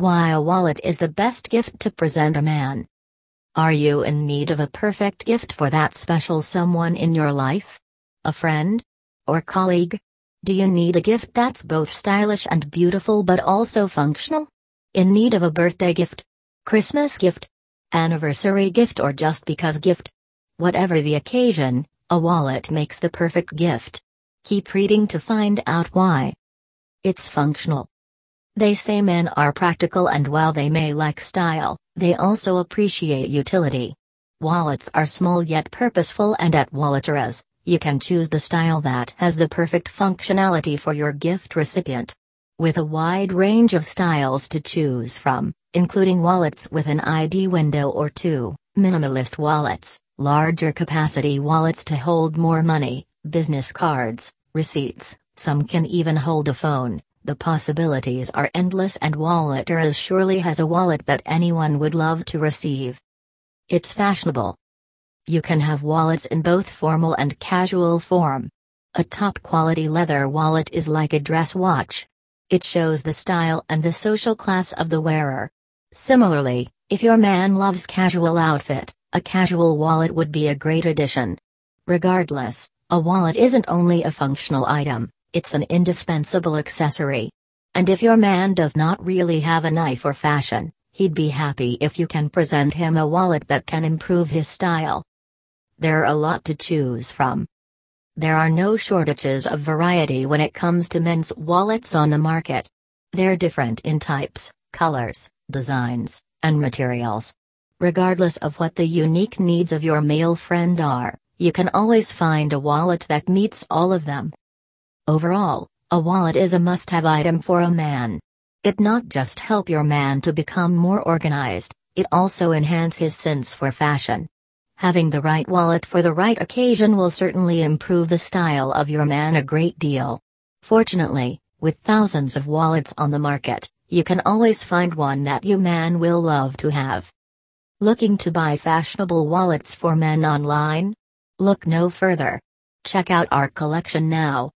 Why a wallet is the best gift to present a man. Are you in need of a perfect gift for that special someone in your life? A friend? Or colleague? Do you need a gift that's both stylish and beautiful but also functional? In need of a birthday gift? Christmas gift? Anniversary gift or just because gift? Whatever the occasion, a wallet makes the perfect gift. Keep reading to find out why. It's functional. They say men are practical and while they may like style, they also appreciate utility. Wallets are small yet purposeful and at Walleteras, you can choose the style that has the perfect functionality for your gift recipient. With a wide range of styles to choose from, including wallets with an ID window or two, minimalist wallets, larger capacity wallets to hold more money, business cards, receipts, some can even hold a phone, the possibilities are endless and Walleteras surely has a wallet that anyone would love to receive. It's fashionable. You can have wallets in both formal and casual form. A top quality leather wallet is like a dress watch. It shows the style and the social class of the wearer. Similarly, if your man loves casual outfit, a casual wallet would be a great addition. Regardless, a wallet isn't only a functional item, it's an indispensable accessory. And if your man does not really have a knife for fashion, he'd be happy if you can present him a wallet that can improve his style. There are a lot to choose from. There are no shortages of variety when it comes to men's wallets on the market. They're different in types, colors, designs, and materials. Regardless of what the unique needs of your male friend are, you can always find a wallet that meets all of them. Overall, a wallet is a must have item for a man. It not just help your man to become more organized, it also enhance his sense for fashion. Having the right wallet for the right occasion will certainly improve the style of your man a great deal. Fortunately, with thousands of wallets on the market, you can always find one that you man will love to have. Looking to buy fashionable wallets for men online? Look no further. Check out our collection now.